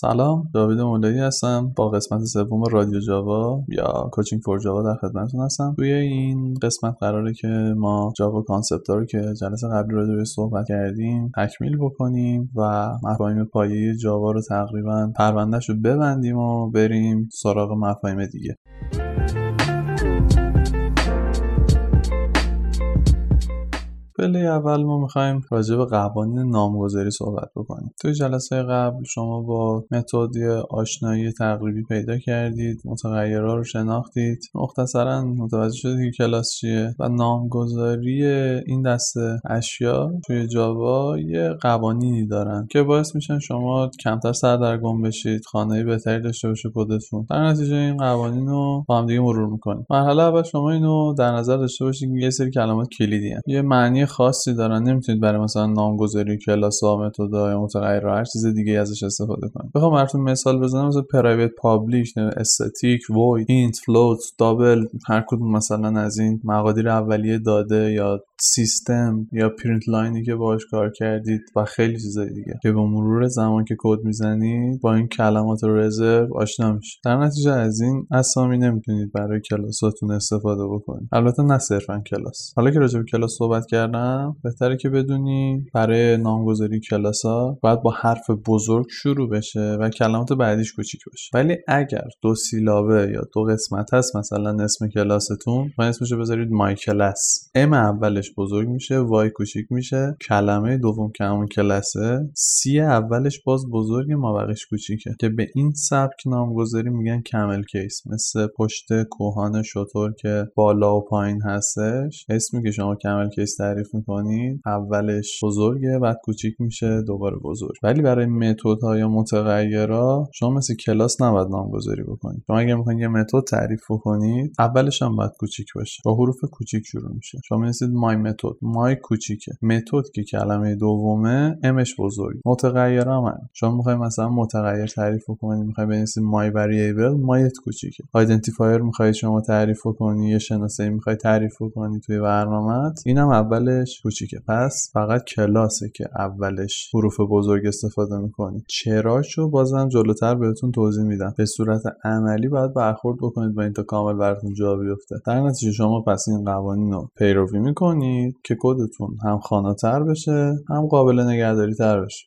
سلام داوید مولایی هستم. با قسمت سوم رادیو جاوا یا coaching for Java در خدمتتون هستم. توی این قسمت قراره که ما Java concept رو که جلسه قبلی راجع صحبت کردیم تکمیل بکنیم و مفاهیم پایه جاوا رو تقریبا پروندهش رو ببندیم و بریم سراغ مفاهیم دیگه. پله اول ما می‌خوایم راجع به قوانین نامگذاری صحبت بکنیم. توی جلسه قبل شما با متد آشنایی تقریبی پیدا کردید متغیرها رو شناختید. مختصرا متوجه شدید که کلاس چیه و نامگذاری این دسته اشیا توی جاوا یه قوانینی دارن که باعث میشن شما کمتر سردرگم بشید خوانایی بهتری داشته باشه کدتون در نتیجه این قوانین رو با هم دیگه مرور می‌کنیم. مرحله اول شما اینو در نظر داشته باشید یه سری کلمات کلیدی هن. یه معنی خاصی دارن نمی‌تونید برای مثلا نامگذاری کلاس ها متد یا متغیر هر چیز دیگه ازش استفاده کنید. بخوام براتون مثال بزنم مثلا private public static void int float double هر کدوم مثلا از این مقادیر اولیه داده یا سیستم یا print line ی که باهاش کار کردید و خیلی چیزای دیگه که به مرور زمان که کد می‌زنید با این کلمات رزرو آشنا میشید. در نتیجه از این اسامی نمی‌تونید برای کلاساتون استفاده بکنید. البته نه صرفا کلاس. حالا که راجع به کلاس صحبت کردم بهتره که بدونی برای نامگذاری کلاس ها باید با حرف بزرگ شروع بشه و کلمات بعدیش کوچیک باشه. ولی اگر دو سیلابه یا دو قسمت هست مثلا اسم کلاستون و اسمشو بذارید my class. M اولش بزرگ میشه Y کوچیک میشه. کلمه دوم که همون کلاسه C اولش باز بزرگ مابقیش کوچیکه. که به این سبک نامگذاری میگن camel case. مثل پشت کوهان شتر که بالا و پایین هستش. اسمی که شما camel case تعریف می‌کنید اولش بزرگه بعد کوچیک میشه دوباره بزرگ. ولی برای متد ها یا متغیرها شما مثل کلاس نباید نامگذاری بکنید. شما اگر می‌خواین یه متد تعریف بکنید اولش هم باید کوچیک باشه. با حروف کوچیک شروع میشه. شما می‌نویسید my method. my کوچیکه. method که کلمه دومه M ش بزرگ. متغیر هم شما می‌خوای مثلا متغیر تعریف کنید می‌خوای بنویسید my variable my ت کوچیکه. identifier می‌خوای شما تعریف کنی یه شناسایی می‌خوای تعریف کنی توی برنامهت اینم اولش کوچیکه. پس فقط کلاسه که اولش حروف بزرگ استفاده می‌کنید چراشو بازم جلوتر بهتون توضیح میدم. به صورت عملی باید برخورد بکنید با این تا کامل براتون جا بیفته. در نتیجه شما پس این قوانین رو پیروی می‌کنید که کدتون هم خاناتر بشه هم قابل نگهداری تر بشه.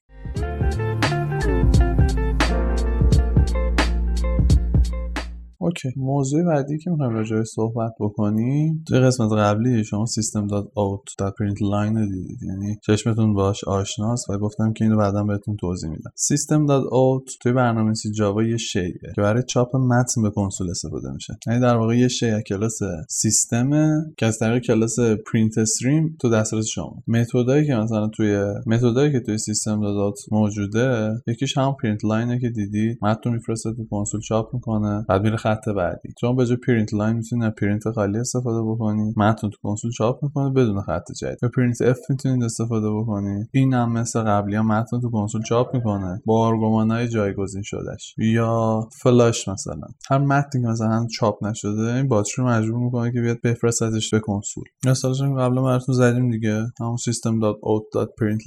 اوکی. موضوع بعدی که می‌خوایم راجعش صحبت بکنیم توی قسمت قبلی شما سیستم داد اوت print line رو دیدید. یعنی چشمتون باش آشناست و گفتم که اینو بعدا بهتون توضیح میدم. system dot out توی برنامه‌نویسی جاوا یه شیه که برای چاپ متن به کنسول استفاده میشه. یعنی در واقع یه شی کلاس سیستم که از طریق کلاس print stream تو دسترس شما. متدایی که مثلا توی متدایی که توی system dot موجوده یکیش هم print line ه که دیدید متن میفرسته تو کنسول چاپ می‌کنه. بعد میره خط بعدی. شما به جای print line می‌تونید پرینت خالی استفاده بکنید متن تو کنسول چاپ می‌کنه بدون خط جدید. به printf می‌تونید استفاده بکنید این هم مثل قبلی هم متن تو کنسول چاپ می‌کنه. با های جایگزین شدهش. یا flush مثلا. هر متنی که مثلا چاپ نشده این buffer رو مجبور می‌کنه که بیاد بفرستتش به کنسول. مثالش قبلا براتون زدیم دیگه. همون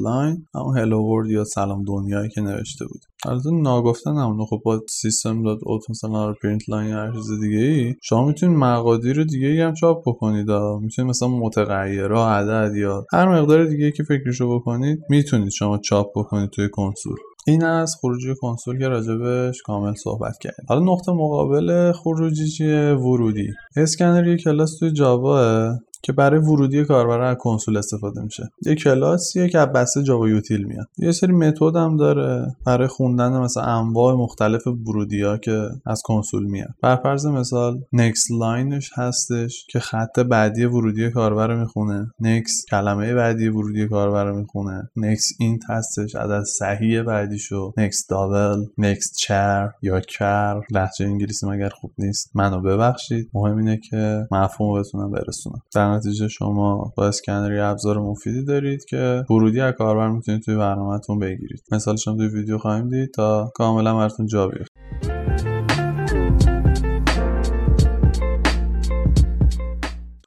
line همون hello world یا سلام دنیایی که نوشته بود. البته نمونه خب با system dot out مثلا print line هر چیز دیگه ای شما می‌تونید مقادیر دیگه ای هم چاپ بکنید. می‌تونید مثلا متغیرها عدد یا هر مقدار دیگه ای که فکرشو بکنید می‌تونید شما چاپ بکنید توی کنسول. این از خروجی کنسول که راجبش کامل صحبت کردیم. حالا نقطه مقابل خروجی چیه؟ ورودی. Scanner یه کلاس توی جاوا که برای ورودی کاربر از کنسول استفاده میشه. یه کلاسیه که از بسته Java util میاد. یه سری متد هم داره برای خوندن مثلا انواع مختلف ورودی ها که از کنسول میاد. بر فرض مثال next line ش هستش که خط بعدی ورودی کاربر می‌خونه. نکس کلمه بعدی ورودی کاربر می‌خونه. next int هستش عدد صحیح بعدیشو. next double next char یا char لهجه انگلیسی مگر خوب نیست. منو ببخشید. مهم اینه که مفهوم بتونم برسونم. در نتیجه شما با Scanner ابزار مفیدی دارید که ورودی از کاربر می‌تونید توی برنامهتون بگیرید. مثالش هم توی ویدیو خواهیم دید تا کاملا براتون جا بیفته.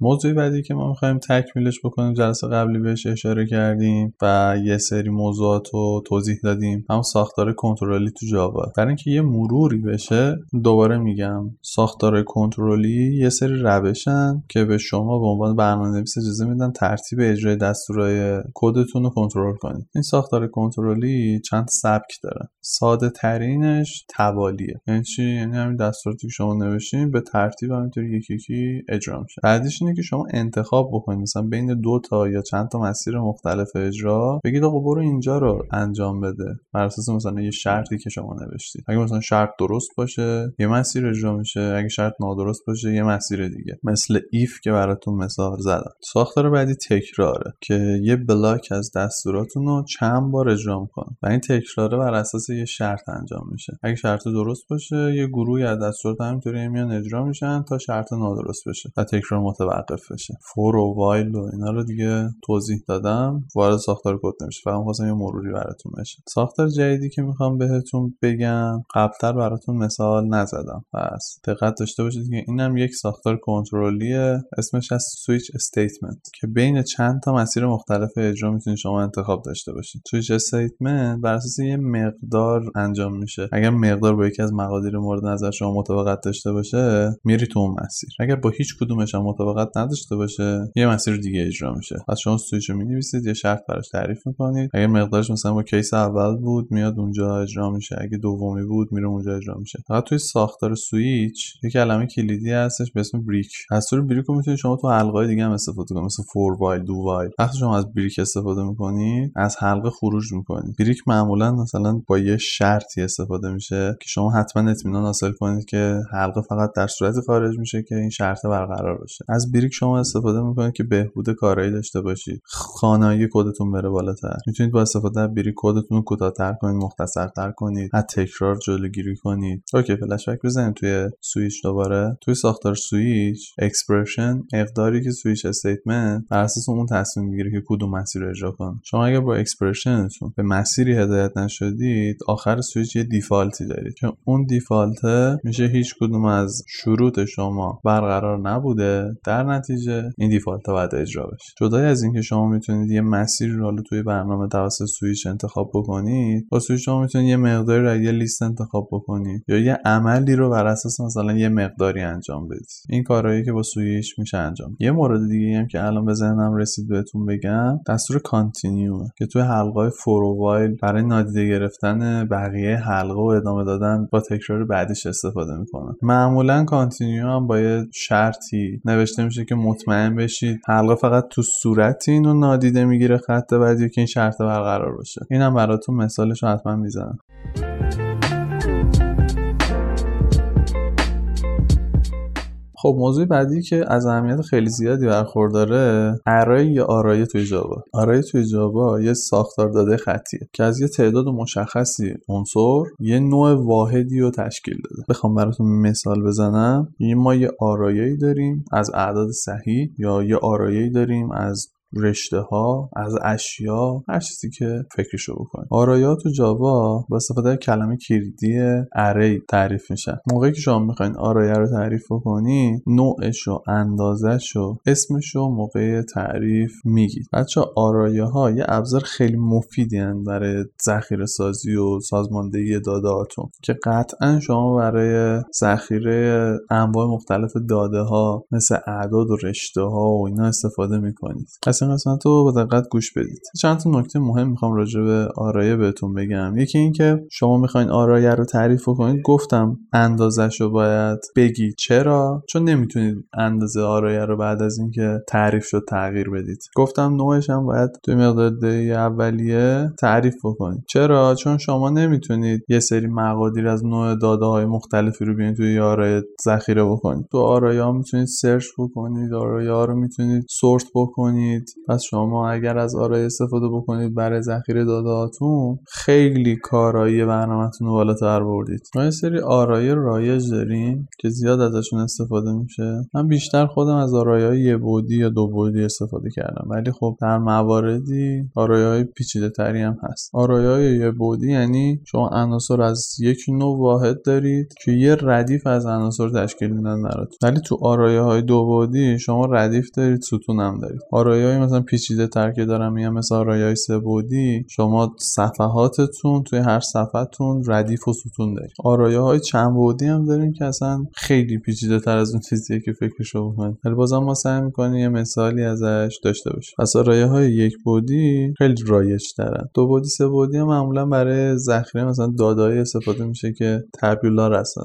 موضوع بعدی که ما می‌خوایم تکمیلش بکنیم جلسه قبلی بهش اشاره کردیم و یه سری موضوعات رو توضیح دادیم. هم ساختار کنترلی تو جاوا. در اینکه یه مروری بشه دوباره میگم ساختار کنترلی یه سری روشن که به شما به عنوان برنامه‌نویس اجازه میدن ترتیب اجرای دستورهای کدتون رو کنترل کنید. این ساختار کنترلی چند سبک داره. ساده ترینش توالیه. یعنی چی؟ یعنی همین دستوراتی که شما نوشتین به ترتیب همینطوری یکی یکی اجرا میشه. بعدش اینه که شما انتخاب بکنید. مثلا بین دو تا یا چند تا مسیر مختلف اجرا بگید آقا برو اینجا رو انجام بده. بر اساس مثلا یه شرطی که شما نوشتید. اگه مثلا شرط درست باشه یه مسیر اجرا میشه. اگه شرط نادرست باشه یه مسیر دیگه. مثل ایف که براتون مثال زدم. ساختار بعدی تکراره که یه بلاک از دستوراتون رو چند بار اجرا می‌کنه. و این تکراره بر اساس یه شرط انجام میشه. اگه شرط درست باشه یه گروهی از دستورات همینطوری میان اجرا میشن تا شرط نادرست بشه و تکرار متوقف بشه. for و while و اینا رو دیگه توضیح دادم. وارد ساختار کد نمیشه. فقط خواستم یه مروری براتون بشه. ساختار جدیدی که می‌خوام بهتون بگم قبلتر براتون مثال نزدم. پس دقت داشته باشید که اینم یک ساختار کنترلیه. اسمش هست switch statement که بین چند تا مسیر مختلف اجرا می‌تونید شما انتخاب داشته باشید. switch statement بر اساس یه مقدار انجام میشه. اگر مقدار با یکی از مقادیر مورد نظر شما مطابقت داشته باشه میری تو اون مسیر. اگر با هیچ کدومش هم مطابقت نداشته باشه یه مسیر دیگه اجرا میشه. پس شما سویچ رو می‌نویسید یه شرط براش تعریف می‌کنید. اگر مقدارش مثلا با case اول بود میاد اونجا اجرا میشه. اگه دومی بود میره اونجا اجرا میشه. فقط توی ساختار سویچ یه کلمه کلیدی هستش به اسم break. دستور break رو می‌تونید شما تو حلقه دیگه هم استفاده کنید. مثل for while do while. وقتی شما از break استفاده می‌کنید از حلقه خروج می‌کنید. break معمولا مثلا با یه شرطی استفاده میشه که شما حتما اطمینان حاصل کنید که حلقه فقط در صورتی خارج میشه که این شرط برقرار باشه. از break شما استفاده می‌کنید که بهبود کارایی داشته باشید خوانایی کدتون بره بالاتر. می‌تونید با استفاده از break کدتون رو کوتاه‌تر کنید مختصرتر کنید از تکرار جلوگیری کنید. okay flashback بزنید توی سویچ دوباره. توی ساختار switch expression مقداری که switch statement بر اساس اون تصمیم می‌گیره که کدوم مسیر رو اجرا کنه. شما اگر با expression تون به مسیری هدایت نشدید آخر سویچ یه default ی دارید که اون default میشه هیچ کدوم از شروط شما برقرار نبوده. در نتیجه. این default باید اجرا بشه. جدای از اینکه شما می‌تونید یه مسیری رو توی برنامه توسط سویچ انتخاب بکنید با سویچ شما می‌تونید یه مقداری رو یه لیست انتخاب بکنید یا یه عملی رو بر اساس مثلا یه مقداری انجام بدید. این کارهایی که با سویچ میشه انجام. یه مورد دیگه هم که الان به ذهنم رسید بهتون بگم دستور continue که توی حلقه for while برای نادیده گرفتن بقیه حلقه و ادامه دادن با تکرار بعدش استفاده می‌کنن. معمولا continue هم با یه شرطی نوشته میشه که مطمئن بشید حلقه فقط تو صورتی اینو نادیده می‌گیره خط بعدی که این شرط برقرار باشه. اینم براتون مثالش رو حتما می‌زنم. خب موضوع بعدی که از اهمیت خیلی زیادی برخورداره ارای یا آرایه توی جاوا. آرایه توی جاوا یه ساختار داده خطیه که از یه تعداد مشخصی عنصر یه نوع واحدی رو تشکیل داده. بخوام براتون مثال بزنم. ما یه آرایه‌ای داریم از اعداد صحیح یا یه آرایه‌ای داریم از رشته ها از اشیا هر چیزی که فکرشو بکنید آرایات تو جاوا با استفاده کلمه کلیدی اری تعریف میشن. موقعی که شما می‌خواین آرایه رو تعریف بکنی نوعش و اندازش و اسمش رو موقع تعریف میگید. بچه آرایه ها یه ابزار خیلی مفیدی برای ذخیره سازی و سازماندهی دادهاتون که قطعا شما برای ذخیره انواع مختلف داده ها مثل اعداد و رشته ها و اینا استفاده می‌کنید. این قسمت رو با دقت گوش بدید. چند تا نکته مهم می‌خوام راجع به آرایه بهتون بگم. یکی اینکه شما می‌خواین آرایه رو تعریف کنید گفتم اندازش رو باید بگید چرا چون نمی‌تونید اندازه آرایه رو بعد از اینکه تعریف شد تغییر بدید. گفتم نوعش هم باید توی مقدار اولیه تعریف بکنید. چرا؟ چون شما نمی‌تونید یه سری مقادیر از نوع داده های مختلفی رو بیاین توی آرایه ذخیره بکنید. تو آرایه ها می‌تونید سرچ بکنید آرایه ها رو می‌تونید سورت بکنید. پس شما اگر از آرای استفاده بکنید برای ذخیره دادهاتون خیلی کارایی برنامهتون رو بالاتر بردید. ما یه سری آرای رایج داریم که زیاد ازشون استفاده میشه. من بیشتر خودم از آرای های یه بودی یا دو بودی استفاده کردم. ولی خب در مواردی آرای های پیچیده تری هم هست. آرای های یه بودی یعنی شما عناصر از یک نوع واحد دارید که یه ردیف از عناصر تشکیل میدن براتون. ولی تو آرایه های دو بودی شما ردیف دارید ستون هم دارید. آرایه های مثلا پیچیده تر که دارم میگم مثل آرایه های سه بودی شما صفحاتتون توی هر صفحتون ردیف و ستون دارید. آرایه های چند بودی هم داریم که اصلا خیلی پیچیده تر از اون چیزیه که فکرشو بکنید. ولی بازم ما سعی می‌کنیم یه مثالی ازش داشته باشیم. پس آرایه های یک بودی خیلی رایج ترن دو بودی سه بودی هم معمولا برای ذخیره مثلا دادایی استفاده میشه که تبیولار هستن.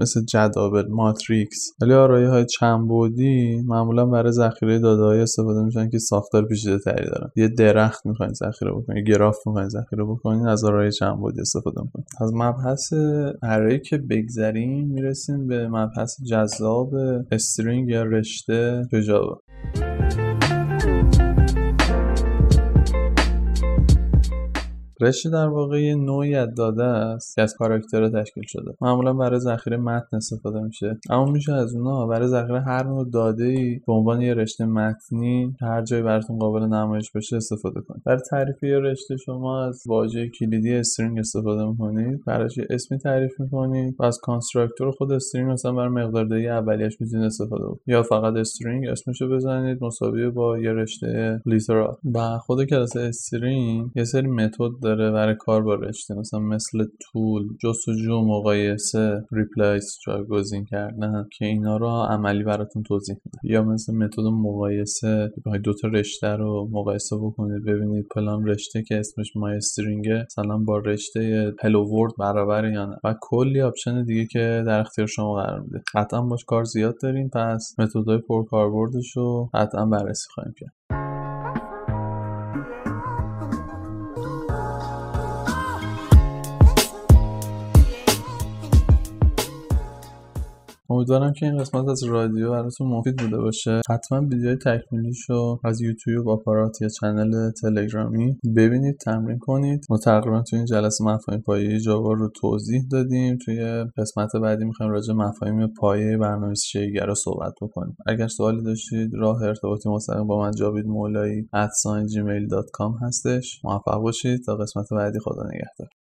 مثل جداول ماتریکس. ولی آرایه های چند بودی معمولا برای ذخیره دادههایی استفاده میشن که ساختار پیچیده تری دارن یه درخت می‌خواین ذخیره بکنید گراف می‌خواین ذخیره بکنید از آرایه چند بودی استفاده می‌کنید از مبحث اره که بگذریم می‌رسیم به مبحث جذاب استرینگ یا رشته به رشته در واقع یه نوعی از داده است که از کاراکتر تشکیل شده. معمولا برای ذخیره متن استفاده میشه. اما میشه از اونها برای ذخیره هر نوع داده ای به عنوان یه رشته متنی هر جایی براتون قابل نمایش بشه استفاده کنید. برای تعریف یه رشته شما از واژه کلیدی String استفاده می‌کنید. براش اسمی تعریف می‌کنید و از constructor خود String مثلا برای مقداردهی اولیش می‌تونید استفاده کنید یا فقط String اسمشو بزنید مساوی با یه رشته literal. و خود کلاس String یه سری متد داره برای کار با رشته. مثلا مثل طول جستجو مقایسه replace جایگزین کردن که اینا رو عملی براتون توضیح میده یا مثل متد مقایسه بخواید دو تا رشته رو مقایسه بکنید ببینید پلان رشته که اسمش مای استرینگه مثلا با رشته هلو برابر یا نه. و کلی آپشن دیگه که در اختیار شما قرار میده. قطعا باش کار زیاد داریم پس متدهای پرکاربردش رو قطعا بررسی خواهیم کرد. امیدوارم که این قسمت از رادیو براتون مفید بوده باشه. حتما ویدیوهای تکمیلیشو از یوتیوب آپارات یا چنل تلگرامی ببینید تمرین کنید. ما تقریبا تو این جلسه مفاهیم پایه جاوا رو توضیح دادیم. توی قسمت بعدی می‌خوایم راجع مفاهیم پایه برنامه‌نویسی رو صحبت بکنیم. اگر سوالی داشتید راه ارتباطی مستقیم با من جاوید مولایی @gmail.com هستش. موفق باشید. تا قسمت بعدی خدا نگهدار.